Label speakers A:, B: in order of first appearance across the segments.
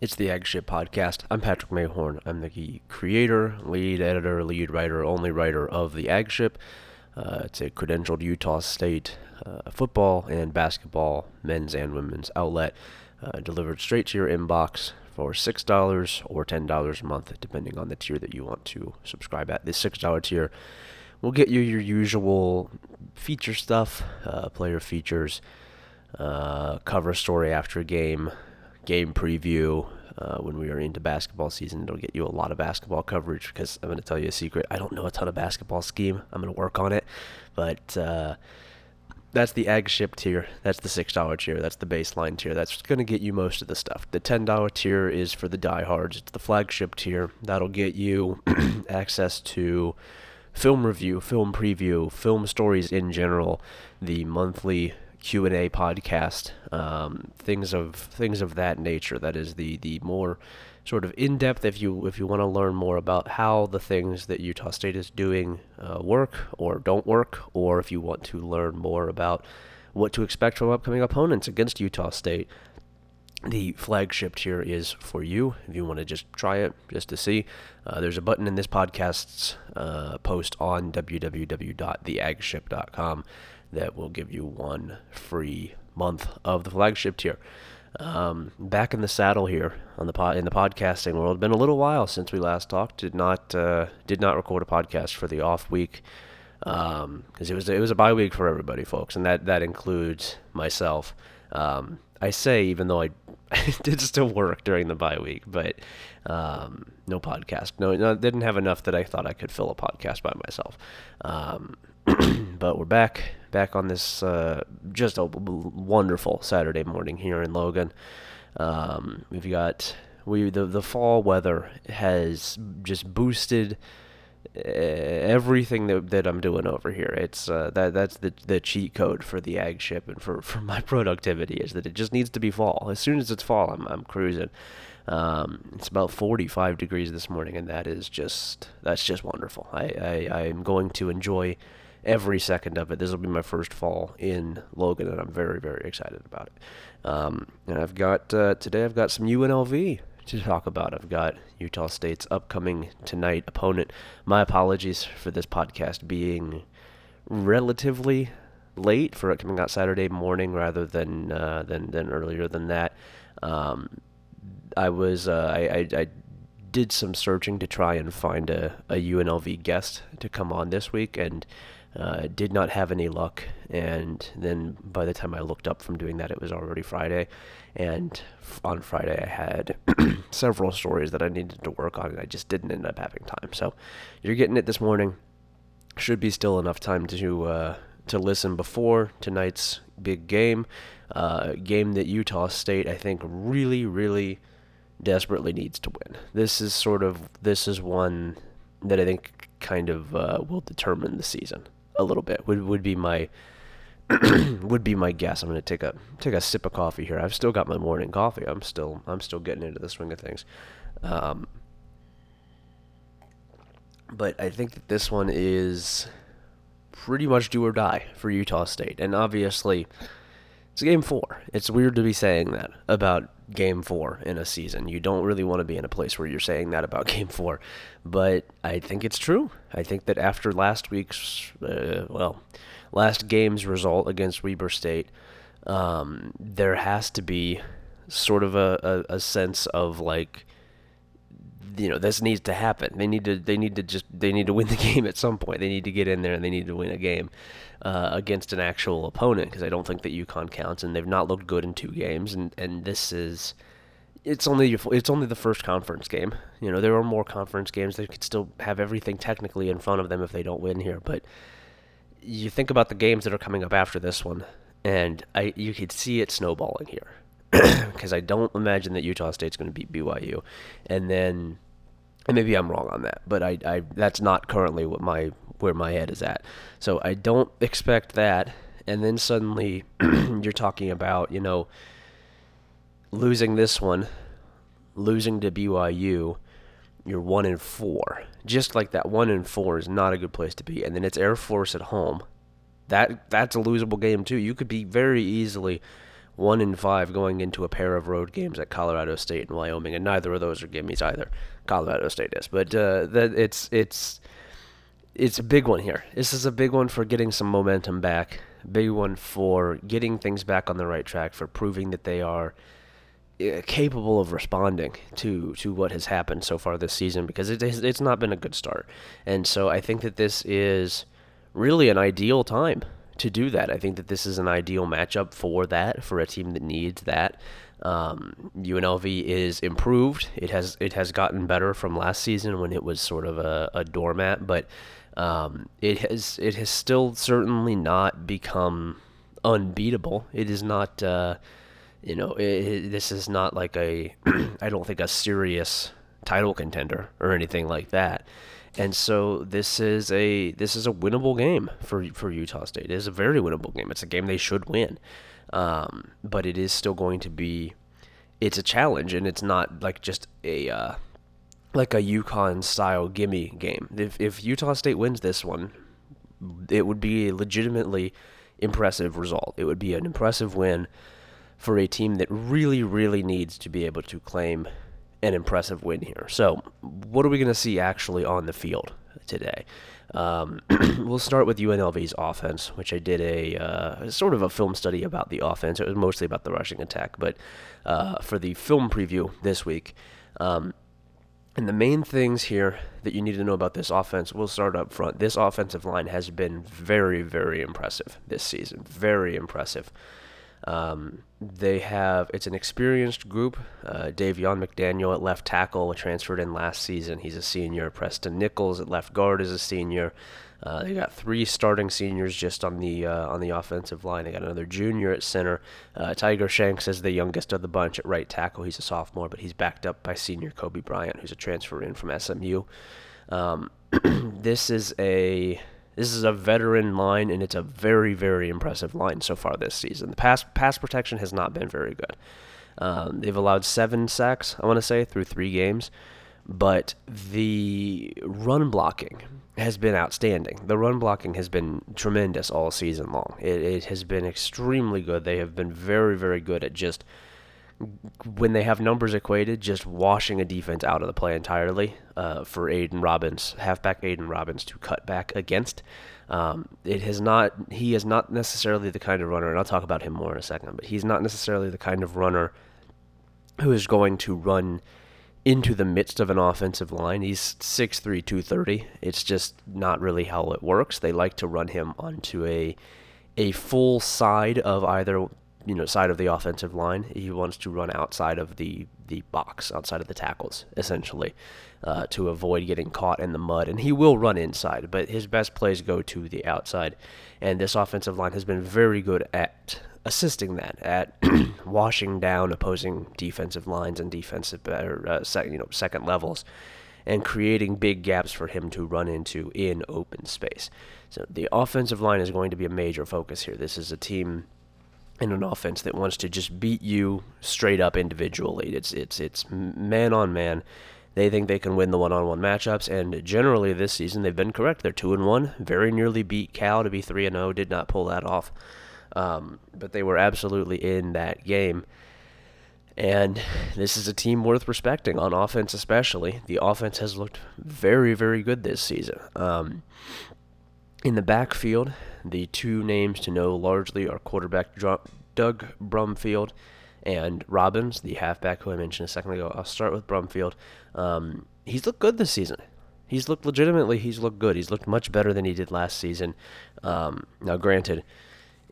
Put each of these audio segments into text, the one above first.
A: It's the Aggship Podcast. I'm Patrick Mayhorn. I'm the creator, lead editor, lead writer, only writer of the Aggship. Uh, it's a credentialed Utah State uh, football and basketball men's and women's outlet uh, delivered straight to your inbox for $6 or $10 a month, depending on the tier that you want to subscribe at. The $6 tier will get you your usual feature stuff, uh, player features, uh, cover story after a game, game preview. Uh, when we are into basketball season, it'll get you a lot of basketball coverage because I'm going to tell you a secret. I don't know a ton of basketball scheme. I'm going to work on it, but uh, that's the Aggship tier. That's the six dollar tier. That's the baseline tier. That's going to get you most of the stuff. The ten dollar tier is for the diehards. It's the Flaggship tier. That'll get you access to film review, film preview, film stories in general, the monthly Q and A podcast, um, things of things of that nature. That is the the more sort of in depth if you if you want to learn more about how the things that Utah State is doing uh, work or don't work, or if you want to learn more about what to expect from upcoming opponents against Utah State. The Flaggship tier is for you if you want to just try it just to see. Uh, there's a button in this podcast's uh, post on www.theaggship.com that will give you one free month of the Flaggship tier. Um, back in the saddle here on the pod, in the podcasting world. Been a little while since we last talked. Did not uh, did not record a podcast for the off week because um, it was it was a bye week for everybody, folks, and that that includes myself. Um, I say even though I, did still work during the bye week, but um, no podcast. No, no, didn't have enough that I thought I could fill a podcast by myself. Um, but we're back, back on this uh, just a wonderful Saturday morning here in Logan. Um, we've got we the the fall weather has just boosted everything that, that I'm doing over here. It's uh, that that's the the cheat code for the Aggship and for, for my productivity is that it just needs to be fall. As soon as it's fall, I'm I'm cruising. Um, it's about 45 degrees this morning, and that is just that's just wonderful. I I I'm going to enjoy every second of it. This will be my first fall in Logan, and I'm very, very excited about it. Um, and I've got uh, today. I've got some UNLV to talk about. I've got Utah State's upcoming tonight opponent. My apologies for this podcast being relatively late for it coming out Saturday morning rather than uh, than than earlier than that. Um, I was uh, I, I, I did some searching to try and find a, a UNLV guest to come on this week, and uh, did not have any luck, and then by the time I looked up from doing that, it was already Friday. And f- on Friday, I had several stories that I needed to work on, and I just didn't end up having time. So you're getting it this morning. Should be still enough time to uh, to listen before tonight's big game. Uh, game that Utah State, I think, really, really desperately needs to win. This is sort of this is one that I think kind of uh, will determine the season a little bit. Would would be my would be my guess. I'm gonna take a take a sip of coffee here. I've still got my morning coffee. I'm still I'm still getting into the swing of things. Um, but I think that this one is pretty much do or die for Utah State, and obviously it's game four. It's weird to be saying that about game four in a season. You don't really want to be in a place where you're saying that about game four, but I think it's true. I think that after last week's, uh, well, last game's result against Weber State, um, there has to be sort of a, a, a sense of like, you know this needs to happen. They need to they need to just they need to win the game at some point. They need to get in there and they need to win a game uh, against an actual opponent because I don't think that UConn counts and they've not looked good in two games and and this is it's only it's only the first conference game. You know there are more conference games. They could still have everything technically in front of them if they don't win here, but you think about the games that are coming up after this one, and I you could see it snowballing here because I don't imagine that Utah State's going to beat BYU, and then and maybe I'm wrong on that, but I, I that's not currently what my where my head is at. So I don't expect that, and then suddenly you're talking about you know losing this one, losing to BYU, you're one in four. Just like that, one in four is not a good place to be, and then it's Air Force at home. That that's a losable game too. You could be very easily one in five going into a pair of road games at Colorado State and Wyoming, and neither of those are gimmies either. Colorado State is, but uh, that it's it's it's a big one here. This is a big one for getting some momentum back. Big one for getting things back on the right track, for proving that they are uh, capable of responding to to what has happened so far this season because it, it's not been a good start. And so I think that this is really an ideal time to do that. I think that this is an ideal matchup for that for a team that needs that. Um, UNLV is improved. It has it has gotten better from last season when it was sort of a, a doormat, but um, it has it has still certainly not become unbeatable. It is not, uh, you know, it, it, this is not like a I don't think a serious title contender or anything like that. And so this is a this is a winnable game for for Utah State. It is a very winnable game. It's a game they should win, um, but it is still going to be. It's a challenge, and it's not like just a uh, like a UConn style gimme game. If if Utah State wins this one, it would be a legitimately impressive result. It would be an impressive win for a team that really, really needs to be able to claim an impressive win here. So, what are we going to see actually on the field today? Um, we'll start with UNLV's offense, which I did a uh, sort of a film study about the offense. It was mostly about the rushing attack, but uh, for the film preview this week. Um, and the main things here that you need to know about this offense, we'll start up front. This offensive line has been very, very impressive this season. Very impressive. Um, they have it's an experienced group. Uh, Davion McDaniel at left tackle transferred in last season. He's a senior. Preston Nichols at left guard is a senior. Uh, they got three starting seniors just on the uh, on the offensive line. They got another junior at center. Uh, Tiger Shanks is the youngest of the bunch at right tackle. He's a sophomore, but he's backed up by senior Kobe Bryant, who's a transfer in from SMU. Um, this is a this is a veteran line, and it's a very, very impressive line so far this season. The pass pass protection has not been very good. Um, they've allowed seven sacks, I want to say, through three games, but the run blocking has been outstanding. The run blocking has been tremendous all season long. It, it has been extremely good. They have been very, very good at just when they have numbers equated, just washing a defense out of the play entirely uh, for Aidan Robbins, halfback Aidan Robbins, to cut back against. Um, it has not. He is not necessarily the kind of runner, and I'll talk about him more in a second. But he's not necessarily the kind of runner who is going to run into the midst of an offensive line. He's 6'3", 230. It's just not really how it works. They like to run him onto a a full side of either you know side of the offensive line. He wants to run outside of the the box, outside of the tackles, essentially, uh, to avoid getting caught in the mud. And he will run inside, but his best plays go to the outside. And this offensive line has been very good at assisting that, at washing down opposing defensive lines and defensive or uh, sec, you know second levels. And creating big gaps for him to run into in open space. So the offensive line is going to be a major focus here. This is a team in an offense that wants to just beat you straight up individually. It's it's it's man on man. They think they can win the one-on-one matchups, and generally this season they've been correct. They're two and one, very nearly beat Cal to be three and zero. Oh, did not pull that off, um, but they were absolutely in that game. And this is a team worth respecting on offense, especially. The offense has looked very, very good this season. Um, in the backfield, the two names to know largely are quarterback Doug Brumfield and Robbins, the halfback who I mentioned a second ago. I'll start with Brumfield. Um, he's looked good this season. He's looked legitimately. He's looked good. He's looked much better than he did last season. Um, now, granted,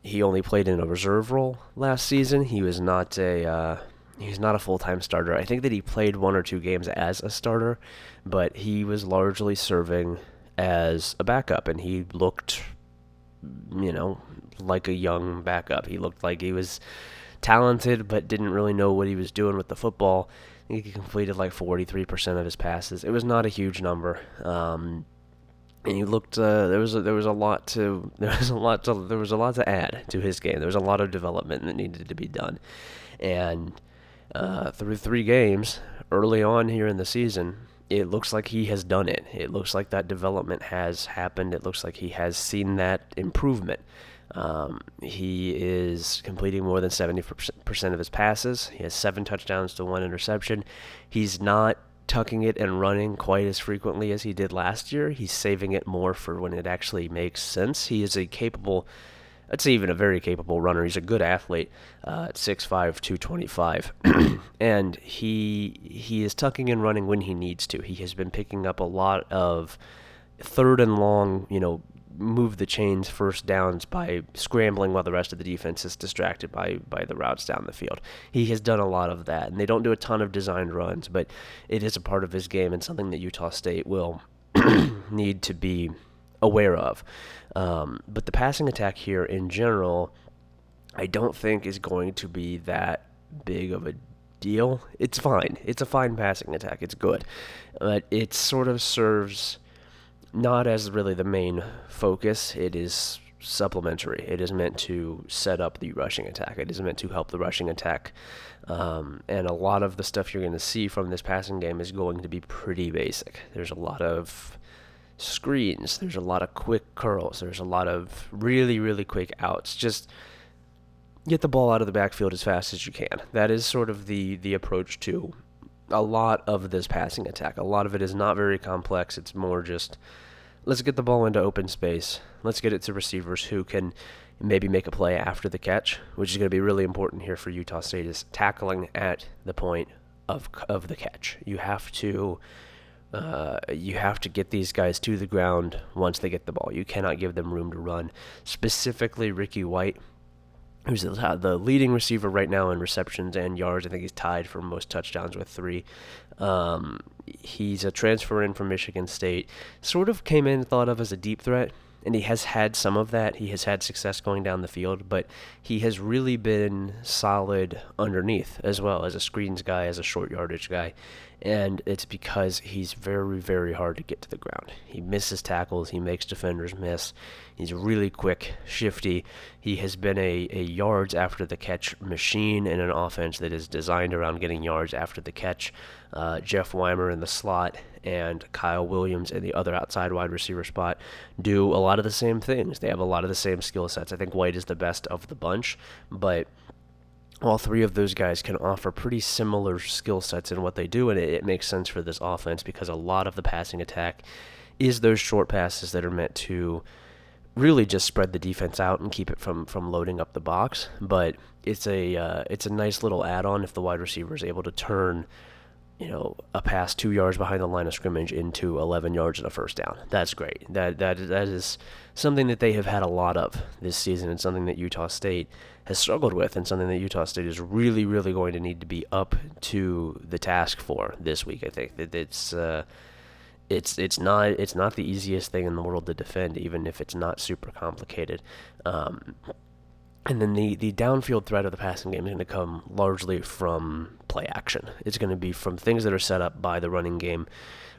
A: he only played in a reserve role last season. He was not a uh, he's not a full time starter. I think that he played one or two games as a starter, but he was largely serving as a backup, and he looked you know, like a young backup. He looked like he was talented, but didn't really know what he was doing with the football. He completed like 43% of his passes. It was not a huge number. Um, and he looked. Uh, there was a, there was a lot to there was a lot to there was a lot to add to his game. There was a lot of development that needed to be done, and uh, through three games early on here in the season, it looks like he has done it. It looks like that development has happened. It looks like he has seen that improvement. Um, he is completing more than 70% of his passes. He has seven touchdowns to one interception. He's not tucking it and running quite as frequently as he did last year. He's saving it more for when it actually makes sense. He is a capable, Say even a very capable runner. He's a good athlete uh, at 6'5", 225. and he he is tucking and running when he needs to. He has been picking up a lot of third and long, you know, move the chains first downs by scrambling while the rest of the defense is distracted by by the routes down the field. He has done a lot of that, and they don't do a ton of designed runs, but it is a part of his game and something that Utah State will need to be aware of. Um, but the passing attack here in general, I don't think is going to be that big of a deal. It's fine. It's a fine passing attack. It's good, but it sort of serves not as really the main focus. It is supplementary. It is meant to set up the rushing attack. It is meant to help the rushing attack. Um, and a lot of the stuff you're going to see from this passing game is going to be pretty basic. There's a lot of screens. There's a lot of quick curls. There's a lot of really, really quick outs. Just get the ball out of the backfield as fast as you can. That is sort of the the approach to a lot of this passing attack. A lot of it is not very complex. It's more just let's get the ball into open space. Let's get it to receivers who can maybe make a play after the catch, which is going to be really important here for Utah State is tackling at the point of of the catch. You have to uh, you have to get these guys to the ground once they get the ball. You cannot give them room to run. Specifically, Ricky White who's the leading receiver right now in receptions and yards. I think he's tied for most touchdowns with three. Um, he's a transfer in from Michigan State. Sort of came in thought of as a deep threat, and he has had some of that. He has had success going down the field, but he has really been solid underneath as well as a screens guy, as a short yardage guy and it's because he's very, very hard to get to the ground. He misses tackles, he makes defenders miss. He's really quick, shifty. He has been a, a yards after the catch machine in an offense that is designed around getting yards after the catch. Uh, Jeff Weimer in the slot and Kyle Williams in the other outside wide receiver spot do a lot of the same things. They have a lot of the same skill sets. I think White is the best of the bunch, but all three of those guys can offer pretty similar skill sets in what they do, and it, it, makes sense for this offense because a lot of the passing attack is those short passes that are meant to really just spread the defense out and keep it from from loading up the box. But it's a uh, it's a nice little add-on if the wide receiver is able to turn you know, a pass two yards behind the line of scrimmage into 11 yards and a first down. That's great. That that that is something that they have had a lot of this season, and something that Utah State has struggled with, and something that Utah State is really, really going to need to be up to the task for this week. I think that it's. Uh, it's it's not it's not the easiest thing in the world to defend, even if it's not super complicated. Um, and then the, the downfield threat of the passing game is going to come largely from play action. It's going to be from things that are set up by the running game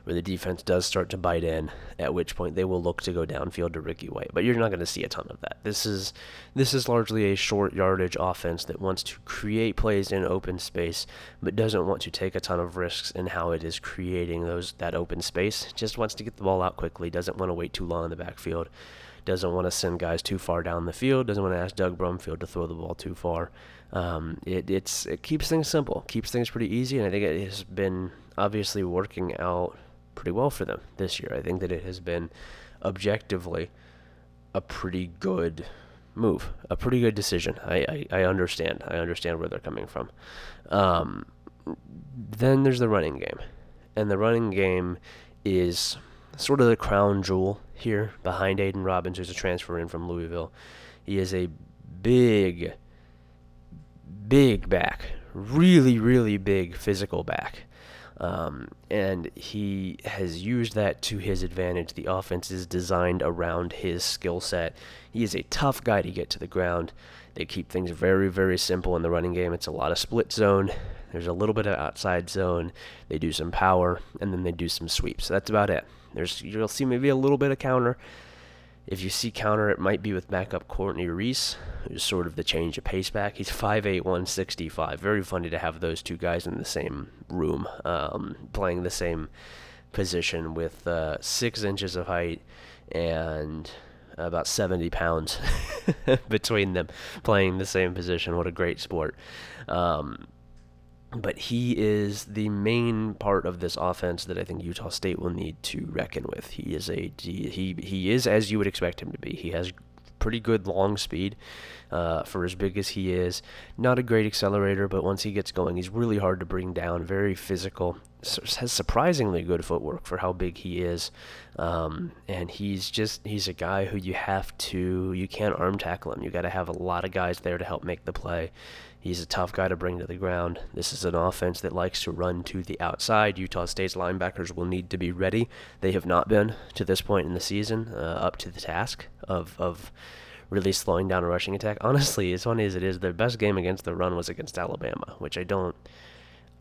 A: where the defense does start to bite in, at which point they will look to go downfield to Ricky White. But you're not going to see a ton of that. This is this is largely a short yardage offense that wants to create plays in open space, but doesn't want to take a ton of risks in how it is creating those that open space. Just wants to get the ball out quickly, doesn't want to wait too long in the backfield doesn't want to send guys too far down the field, doesn't want to ask Doug Brumfield to throw the ball too far. Um, it, it's it keeps things simple, keeps things pretty easy, and I think it has been obviously working out pretty well for them this year. I think that it has been objectively a pretty good move, a pretty good decision. I, I, I understand. I understand where they're coming from. Um, then there's the running game, and the running game is sort of the crown jewel here behind Aidan Robbins, who's a transfer in from Louisville. He is a big, big back, really, really big physical back. Um, and he has used that to his advantage. The offense is designed around his skill set. He is a tough guy to get to the ground. They keep things very, very simple in the running game. It's a lot of split zone. There's a little bit of outside zone. They do some power, and then they do some sweeps. That's about it. There's you'll see maybe a little bit of counter. If you see counter, it might be with backup Courtney Reese, who's sort of the change of pace back. He's 5'8", 165. Very funny to have those two guys in the same room, um, playing the same position with uh, six inches of height and about 70 pounds between them playing the same position. What a great sport. Um, but he is the main part of this offense that I think Utah State will need to reckon with. He is a he he is as you would expect him to be. He has pretty good long speed uh, for as big as he is. Not a great accelerator, but once he gets going, he's really hard to bring down. Very physical. Has surprisingly good footwork for how big he is, um, and he's just he's a guy who you have to you can't arm tackle him. You got to have a lot of guys there to help make the play. He's a tough guy to bring to the ground. This is an offense that likes to run to the outside. Utah State's linebackers will need to be ready. They have not been to this point in the season uh, up to the task of, of really slowing down a rushing attack. Honestly, as funny as it is, their best game against the run was against Alabama, which I don't,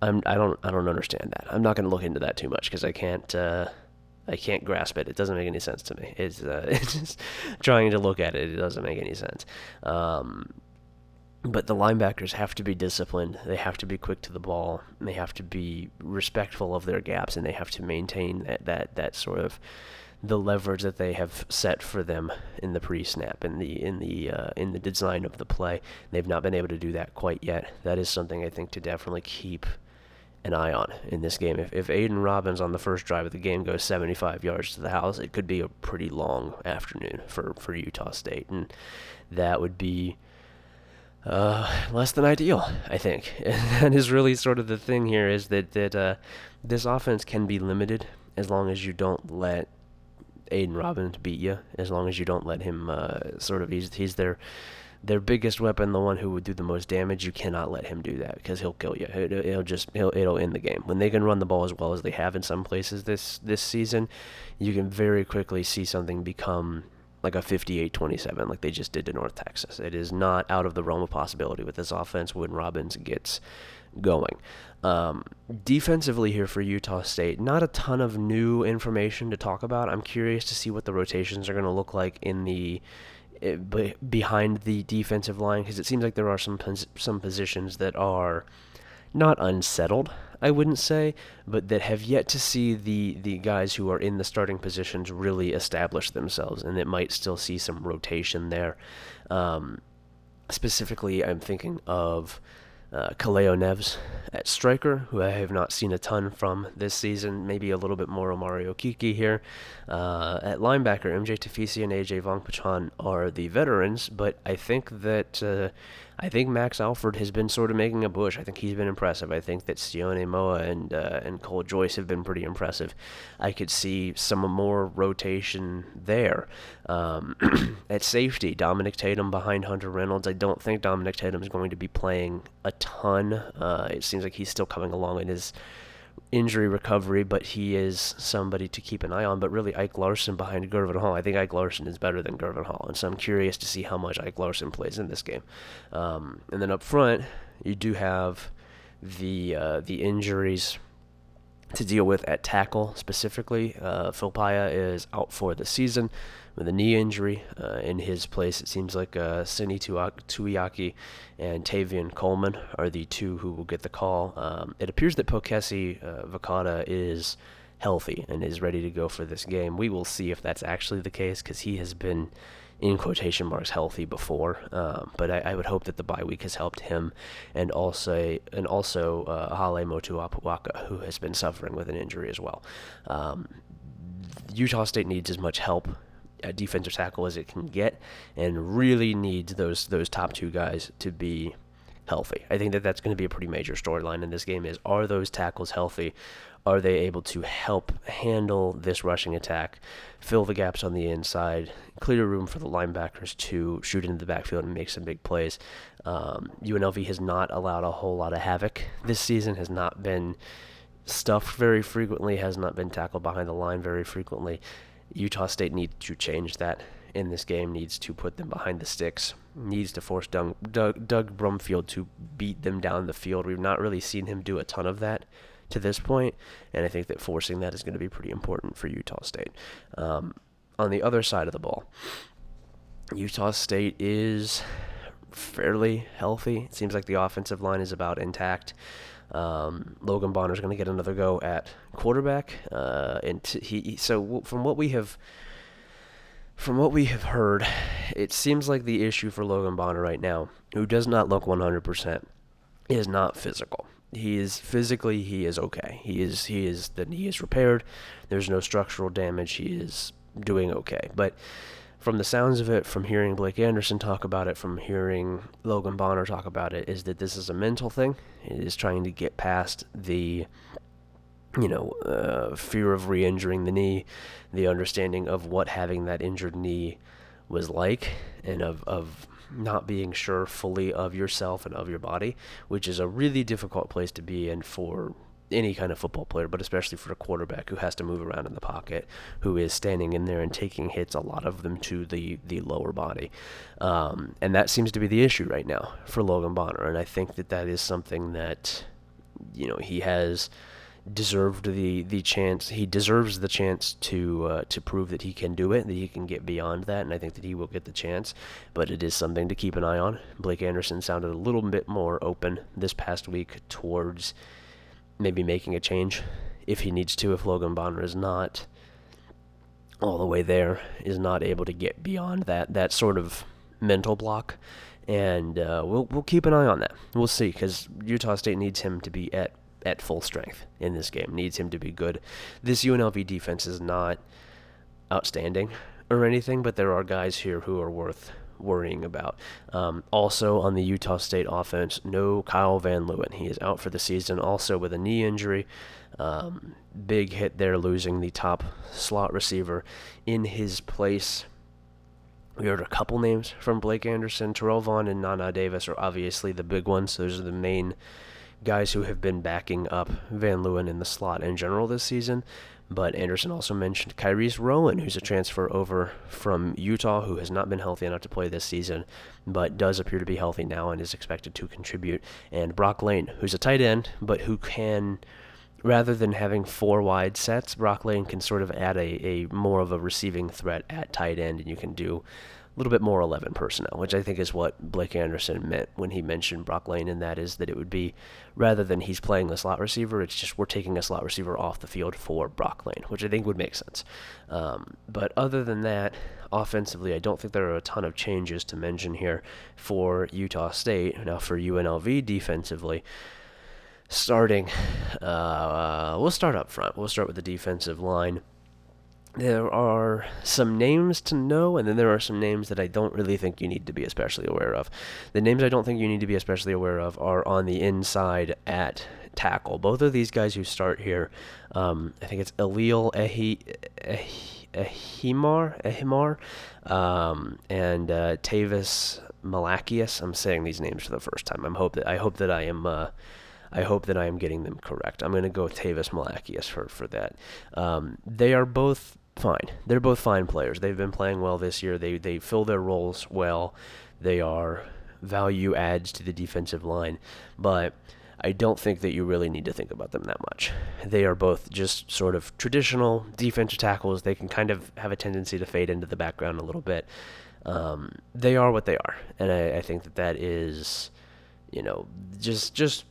A: I'm, I don't, I don't understand that. I'm not going to look into that too much because I can't, uh, I can't grasp it. It doesn't make any sense to me. It's, uh, it's just trying to look at it. It doesn't make any sense. Um, but the linebackers have to be disciplined. They have to be quick to the ball. They have to be respectful of their gaps, and they have to maintain that that, that sort of the leverage that they have set for them in the pre-snap in the in the uh, in the design of the play. They've not been able to do that quite yet. That is something I think to definitely keep an eye on in this game. If if Aidan Robbins on the first drive of the game goes 75 yards to the house, it could be a pretty long afternoon for for Utah State, and that would be uh, less than ideal, I think. And that is really sort of the thing here is that that uh, this offense can be limited as long as you don't let Aidan Robbins beat you. As long as you don't let him uh, sort of he's he's their their biggest weapon, the one who would do the most damage. You cannot let him do that because he'll kill you. It, will just he'll, it'll end the game when they can run the ball as well as they have in some places this this season. You can very quickly see something become like a 58-27 like they just did to North Texas. It is not out of the realm of possibility with this offense when Robbins gets going. Um, defensively here for Utah State, not a ton of new information to talk about. I'm curious to see what the rotations are going to look like in the eh, behind the defensive line because it seems like there are some some positions that are not unsettled, I wouldn't say, but that have yet to see the the guys who are in the starting positions really establish themselves, and it might still see some rotation there. Um, specifically, I'm thinking of uh, Kaleo Neves at striker, who I have not seen a ton from this season. Maybe a little bit more Omari Kiki here. Uh, at linebacker, MJ Tafisi and AJ Vongphachanh are the veterans, but I think that uh, I think Max Alford has been sort of making a push. I think he's been impressive. I think that Sione Moa and uh, and Cole Joyce have been pretty impressive. I could see some more rotation there. Um, at safety, Dominic Tatum behind Hunter Reynolds. I don't think Dominic Tatum is going to be playing a ton. Uh, it seems like he's still coming along in his injury recovery, but he is somebody to keep an eye on. But really, Ike Larson behind Gurvan Hall. I think Ike Larson is better than Gurvan Hall, and so I'm curious to see how much Ike Larson plays in this game. Um, and then up front, you do have the uh, the injuries to deal with at tackle specifically. Uh, Phil Paea is out for the season with a knee injury. Uh, in his place, it seems like uh, Sini Tuiaki and Tavian Coleman are the two who will get the call. Um, it appears that Pokesi uh, Vakata is healthy and is ready to go for this game. We will see if that's actually the case because he has been in quotation marks healthy before. Um, but I, I, would hope that the bye week has helped him, and also and also uh, Hale Motuapuaka, who has been suffering with an injury as well. Um, Utah State needs as much help at defensive tackle as it can get, and really needs those those top two guys to be healthy. I think that that's going to be a pretty major storyline in this game. Is are those tackles healthy? Are they able to help handle this rushing attack, fill the gaps on the inside, clear room for the linebackers to shoot into the backfield and make some big plays? Um, UNLV has not allowed a whole lot of havoc this season, has not been stuffed very frequently, has not been tackled behind the line very frequently. Utah State needs to change that in this game, needs to put them behind the sticks, needs to force Doug, Doug, Doug Brumfield to beat them down the field. We've not really seen him do a ton of that to this point, and I think that forcing that is going to be pretty important for Utah State. Um, on the other side of the ball, Utah State is fairly healthy. It seems like the offensive line is about intact. Um, Logan Bonner is going to get another go at quarterback, uh, and t- he. So from what we have from what we have heard, it seems like the issue for Logan Bonner right now, who does not look 100%, is not physical. He is physically he is okay. He is he is the knee is repaired. There's no structural damage. He is doing okay. But from the sounds of it, from hearing Blake Anderson talk about it, from hearing Logan Bonner talk about it, is that this is a mental thing. It is trying to get past the you know, uh, fear of re injuring the knee, the understanding of what having that injured knee was like, and of, of not being sure fully of yourself and of your body, which is a really difficult place to be in for any kind of football player, but especially for a quarterback who has to move around in the pocket, who is standing in there and taking hits, a lot of them to the, the lower body. Um, and that seems to be the issue right now for Logan Bonner. And I think that that is something that, you know, he has deserved the the chance. He deserves the chance to uh, to prove that he can do it, that he can get beyond that, and I think that he will get the chance. But it is something to keep an eye on. Blake Anderson sounded a little bit more open this past week towards maybe making a change if he needs to. If Logan Bonner is not all the way there, is not able to get beyond that that sort of mental block. And uh, we'll we'll keep an eye on that. We'll see because Utah State needs him to be at at full strength in this game. Needs him to be good. This UNLV defense is not outstanding or anything, but there are guys here who are worth worrying about. Um, also on the Utah State offense, no Kyle Van Leeuwen. He is out for the season, also with a knee injury. Um, big hit there, losing the top slot receiver in his place. We heard a couple names from Blake Anderson, Terrell Vaughn, and Nana Davis are obviously the big ones. Those are the main guys who have been backing up Van Leeuwen in the slot in general this season. But Anderson also mentioned Kyrese Rowan, who's a transfer over from Utah, who has not been healthy enough to play this season, but does appear to be healthy now and is expected to contribute. And Brock Lane, who's a tight end, but who can, rather than having four wide sets, Brock Lane can sort of add a, a more of a receiving threat at tight end, and you can do little bit more 11 personnel, which I think is what Blake Anderson meant when he mentioned Brock Lane, and that is that it would be rather than he's playing the slot receiver, it's just we're taking a slot receiver off the field for Brock Lane, which I think would make sense. Um, but other than that, offensively, I don't think there are a ton of changes to mention here for Utah State. Now, for UNLV defensively, starting, uh, we'll start up front. We'll start with the defensive line there are some names to know, and then there are some names that I don't really think you need to be especially aware of. The names I don't think you need to be especially aware of are on the inside at tackle. Both of these guys who start here, um, I think it's Eliel Ehi, Ehi, um, and uh, Tavis Malakias. I'm saying these names for the first time. I'm hope that I hope that I am. Uh, I hope that I am getting them correct. I'm going to go with Tavis Malakias for, for that. Um, they are both fine. They're both fine players. They've been playing well this year. They they fill their roles well. They are value adds to the defensive line, but I don't think that you really need to think about them that much. They are both just sort of traditional defensive tackles. They can kind of have a tendency to fade into the background a little bit. Um, they are what they are, and I, I think that that is, you know, just just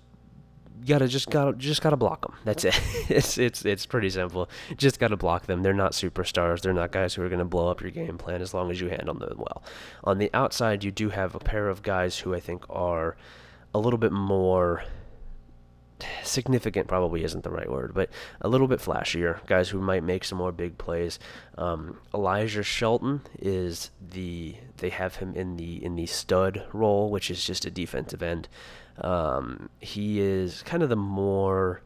A: you gotta just gotta just gotta block them. That's it. it's it's it's pretty simple. Just gotta block them. They're not superstars. They're not guys who are gonna blow up your game plan as long as you handle them well. On the outside, you do have a pair of guys who I think are a little bit more significant probably isn't the right word, but a little bit flashier. Guys who might make some more big plays. Um, Elijah Shelton is the they have him in the in the stud role, which is just a defensive end. Um, he is kind of the more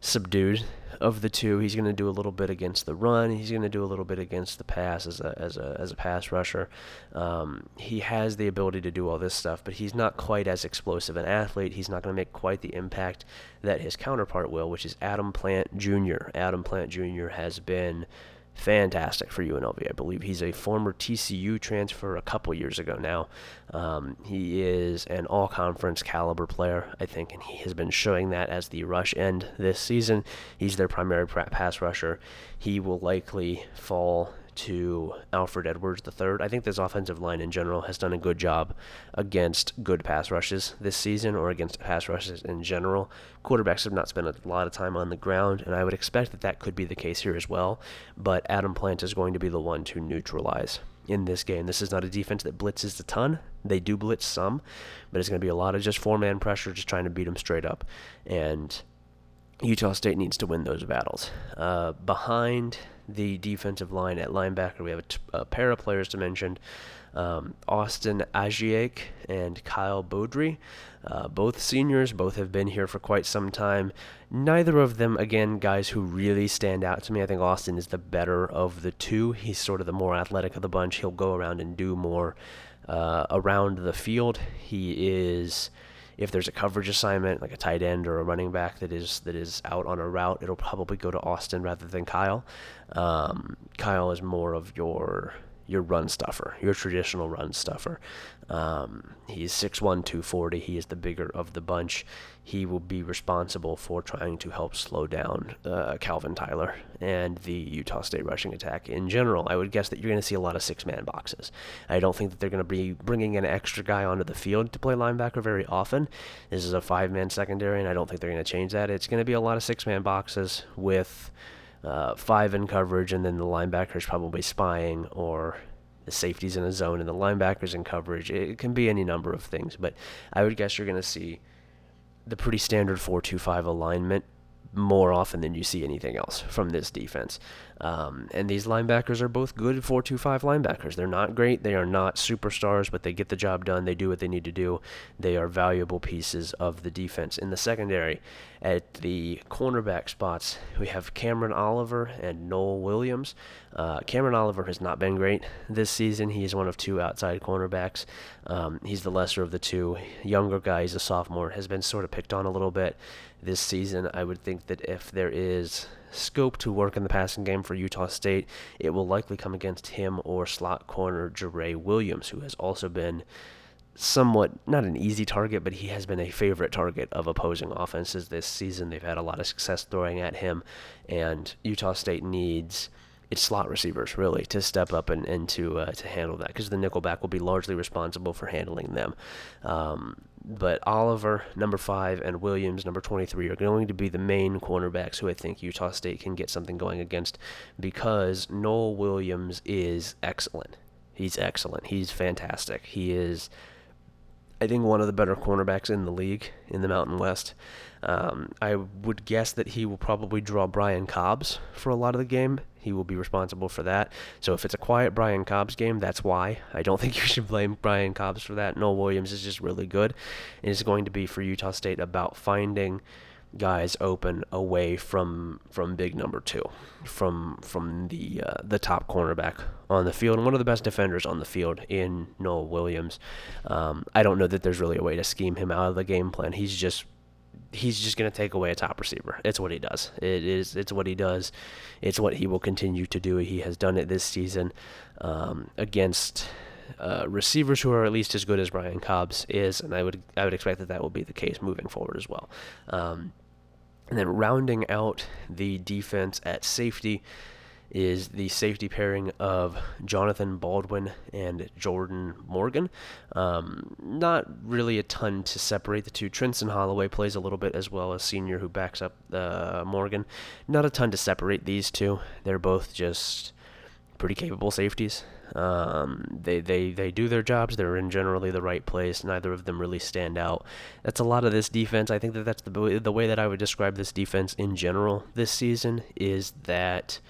A: subdued of the two. He's going to do a little bit against the run. He's going to do a little bit against the pass as a as a as a pass rusher. Um, he has the ability to do all this stuff, but he's not quite as explosive an athlete. He's not going to make quite the impact that his counterpart will, which is Adam Plant Jr. Adam Plant Jr. has been fantastic for UNLV. I believe he's a former TCU transfer a couple years ago now. Um, he is an all conference caliber player, I think, and he has been showing that as the rush end this season. He's their primary pass rusher. He will likely fall to Alfred Edwards III. I think this offensive line in general has done a good job against good pass rushes this season or against pass rushes in general. Quarterbacks have not spent a lot of time on the ground, and I would expect that that could be the case here as well. But Adam Plant is going to be the one to neutralize in this game. This is not a defense that blitzes a ton. They do blitz some, but it's going to be a lot of just four man pressure, just trying to beat them straight up. And Utah State needs to win those battles. Uh, behind the defensive line at linebacker, we have a, t- a pair of players to mention um, Austin Ajiake and Kyle Beaudry. Uh, both seniors, both have been here for quite some time. Neither of them, again, guys who really stand out to me. I think Austin is the better of the two. He's sort of the more athletic of the bunch. He'll go around and do more uh, around the field. He is if there's a coverage assignment like a tight end or a running back that is that is out on a route, it'll probably go to Austin rather than Kyle. Um, Kyle is more of your your run stuffer, your traditional run stuffer. Um, he's 6'1", 240. He is the bigger of the bunch. He will be responsible for trying to help slow down uh, Calvin Tyler and the Utah State rushing attack in general. I would guess that you're going to see a lot of six-man boxes. I don't think that they're going to be bringing an extra guy onto the field to play linebacker very often. This is a five-man secondary, and I don't think they're going to change that. It's going to be a lot of six-man boxes with – uh, five in coverage, and then the linebackers probably spying, or the safeties in a zone and the linebackers in coverage. It can be any number of things, but I would guess you're going to see the pretty standard 4 2 5 alignment more often than you see anything else from this defense. Um, and these linebackers are both good 4 2 5 linebackers. They're not great. They are not superstars, but they get the job done. They do what they need to do. They are valuable pieces of the defense. In the secondary, at the cornerback spots, we have Cameron Oliver and Nohl Williams. Uh, Cameron Oliver has not been great this season. He is one of two outside cornerbacks. Um, he's the lesser of the two. Younger guy, he's a sophomore, has been sort of picked on a little bit this season. I would think that if there is scope to work in the passing game for Utah State, it will likely come against him or slot corner Jerrae Williams, who has also been somewhat not an easy target, but he has been a favorite target of opposing offenses this season. They've had a lot of success throwing at him, and Utah State needs its slot receivers really to step up and, and to uh, to handle that because the nickelback will be largely responsible for handling them. Um, but Oliver, number five, and Williams, number 23, are going to be the main cornerbacks who I think Utah State can get something going against because Nohl Williams is excellent. He's excellent. He's fantastic. He is, I think, one of the better cornerbacks in the league in the Mountain West. Um, I would guess that he will probably draw Brian Cobbs for a lot of the game. He will be responsible for that. So if it's a quiet Brian Cobbs game, that's why. I don't think you should blame Brian Cobbs for that. Nohl Williams is just really good. And it's going to be for Utah State about finding guys open away from from big number two, from from the uh, the top cornerback on the field and one of the best defenders on the field in Nohl Williams. Um, I don't know that there's really a way to scheme him out of the game plan. He's just he's just going to take away a top receiver. It's what he does. It is. It's what he does. It's what he will continue to do. He has done it this season um, against uh, receivers who are at least as good as Brian Cobbs is, and I would I would expect that that will be the case moving forward as well. Um, and then rounding out the defense at safety is the safety pairing of Jonathan Baldwin and Jordan Morgan. Um, not really a ton to separate the two. Trenson Holloway plays a little bit as well as senior who backs up uh, Morgan. Not a ton to separate these two. They're both just pretty capable safeties. Um, they, they, they do their jobs. They're in generally the right place. Neither of them really stand out. That's a lot of this defense. I think that that's the, the way that I would describe this defense in general this season is that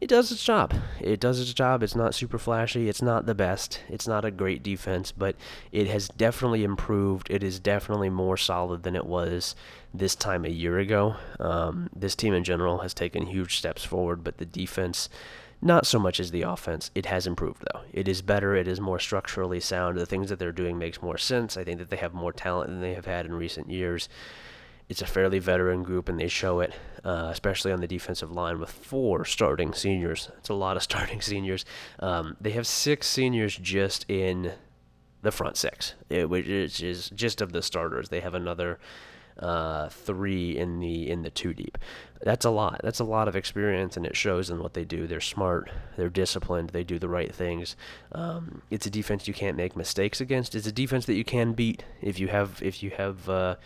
A: it does its job. It does its job. It's not super flashy. It's not the best. It's not a great defense, but it has definitely improved. It is definitely more solid than it was this time a year ago. Um, this team in general has taken huge steps forward, but the defense, not so much as the offense. It has improved though. It is better. It is more structurally sound. The things that they're doing makes more sense. I think that they have more talent than they have had in recent years it's a fairly veteran group, and they show it, uh, especially on the defensive line with four starting seniors. It's a lot of starting seniors. Um, they have six seniors just in the front six, which is just of the starters. They have another uh, three in the in the two deep. that's a lot. That's a lot of experience, and it shows in what they do. They're smart, they're disciplined, they do the right things. Um, it's a defense you can't make mistakes against. It's a defense that you can beat if you have if you have uh,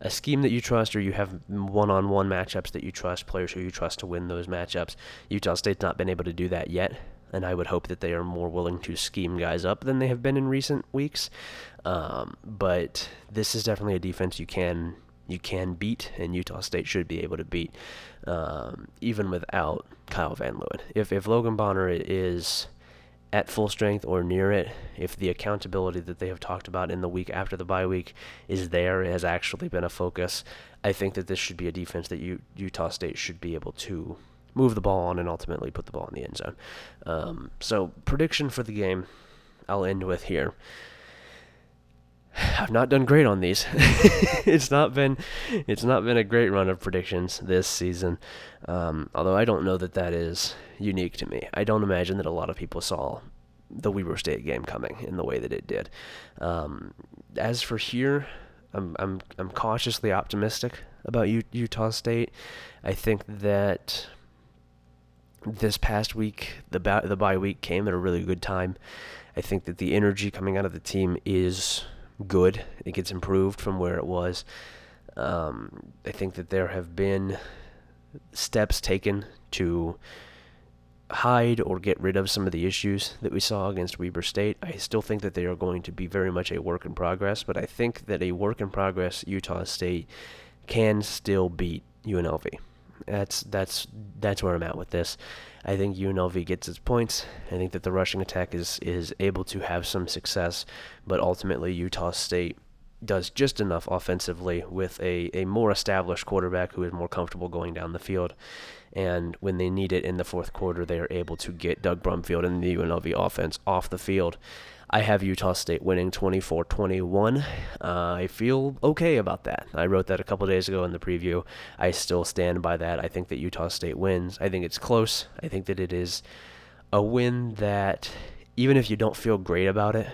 A: a scheme that you trust, or you have one-on-one matchups that you trust, players who you trust to win those matchups. Utah State's not been able to do that yet, and I would hope that they are more willing to scheme guys up than they have been in recent weeks. Um, but this is definitely a defense you can you can beat, and Utah State should be able to beat, um, even without Kyle Van Leeuwen. If if Logan Bonner is at full strength or near it, if the accountability that they have talked about in the week after the bye week is there, has actually been a focus, I think that this should be a defense that you, Utah State should be able to move the ball on and ultimately put the ball in the end zone. Um, so, prediction for the game, I'll end with here. I've not done great on these. it's not been it's not been a great run of predictions this season. Um, although I don't know that that is unique to me. I don't imagine that a lot of people saw the Weber State game coming in the way that it did. Um, as for here, I'm I'm I'm cautiously optimistic about U- Utah State. I think that this past week, the ba- the bye week came at a really good time. I think that the energy coming out of the team is good. It gets improved from where it was. Um, I think that there have been steps taken to hide or get rid of some of the issues that we saw against Weber State. I still think that they are going to be very much a work in progress, but I think that a work in progress Utah State can still beat UNLV. That's that's that's where I'm at with this. I think UNLV gets its points. I think that the rushing attack is is able to have some success, but ultimately Utah State does just enough offensively with a, a more established quarterback who is more comfortable going down the field. And when they need it in the fourth quarter, they are able to get Doug Brumfield and the UNLV offense off the field. I have Utah State winning 24 21. Uh, I feel okay about that. I wrote that a couple days ago in the preview. I still stand by that. I think that Utah State wins. I think it's close. I think that it is a win that, even if you don't feel great about it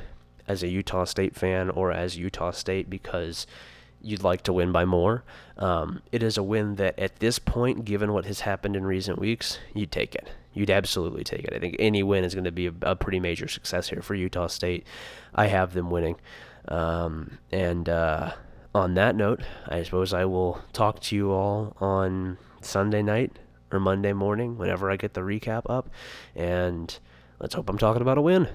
A: as a Utah State fan or as Utah State because you'd like to win by more, um, it is a win that at this point, given what has happened in recent weeks, you'd take it you'd absolutely take it. I think any win is going to be a, a pretty major success here for Utah State. I have them winning. Um, and uh, on that note, I suppose I will talk to you all on Sunday night or Monday morning whenever I get the recap up. And let's hope I'm talking about a win.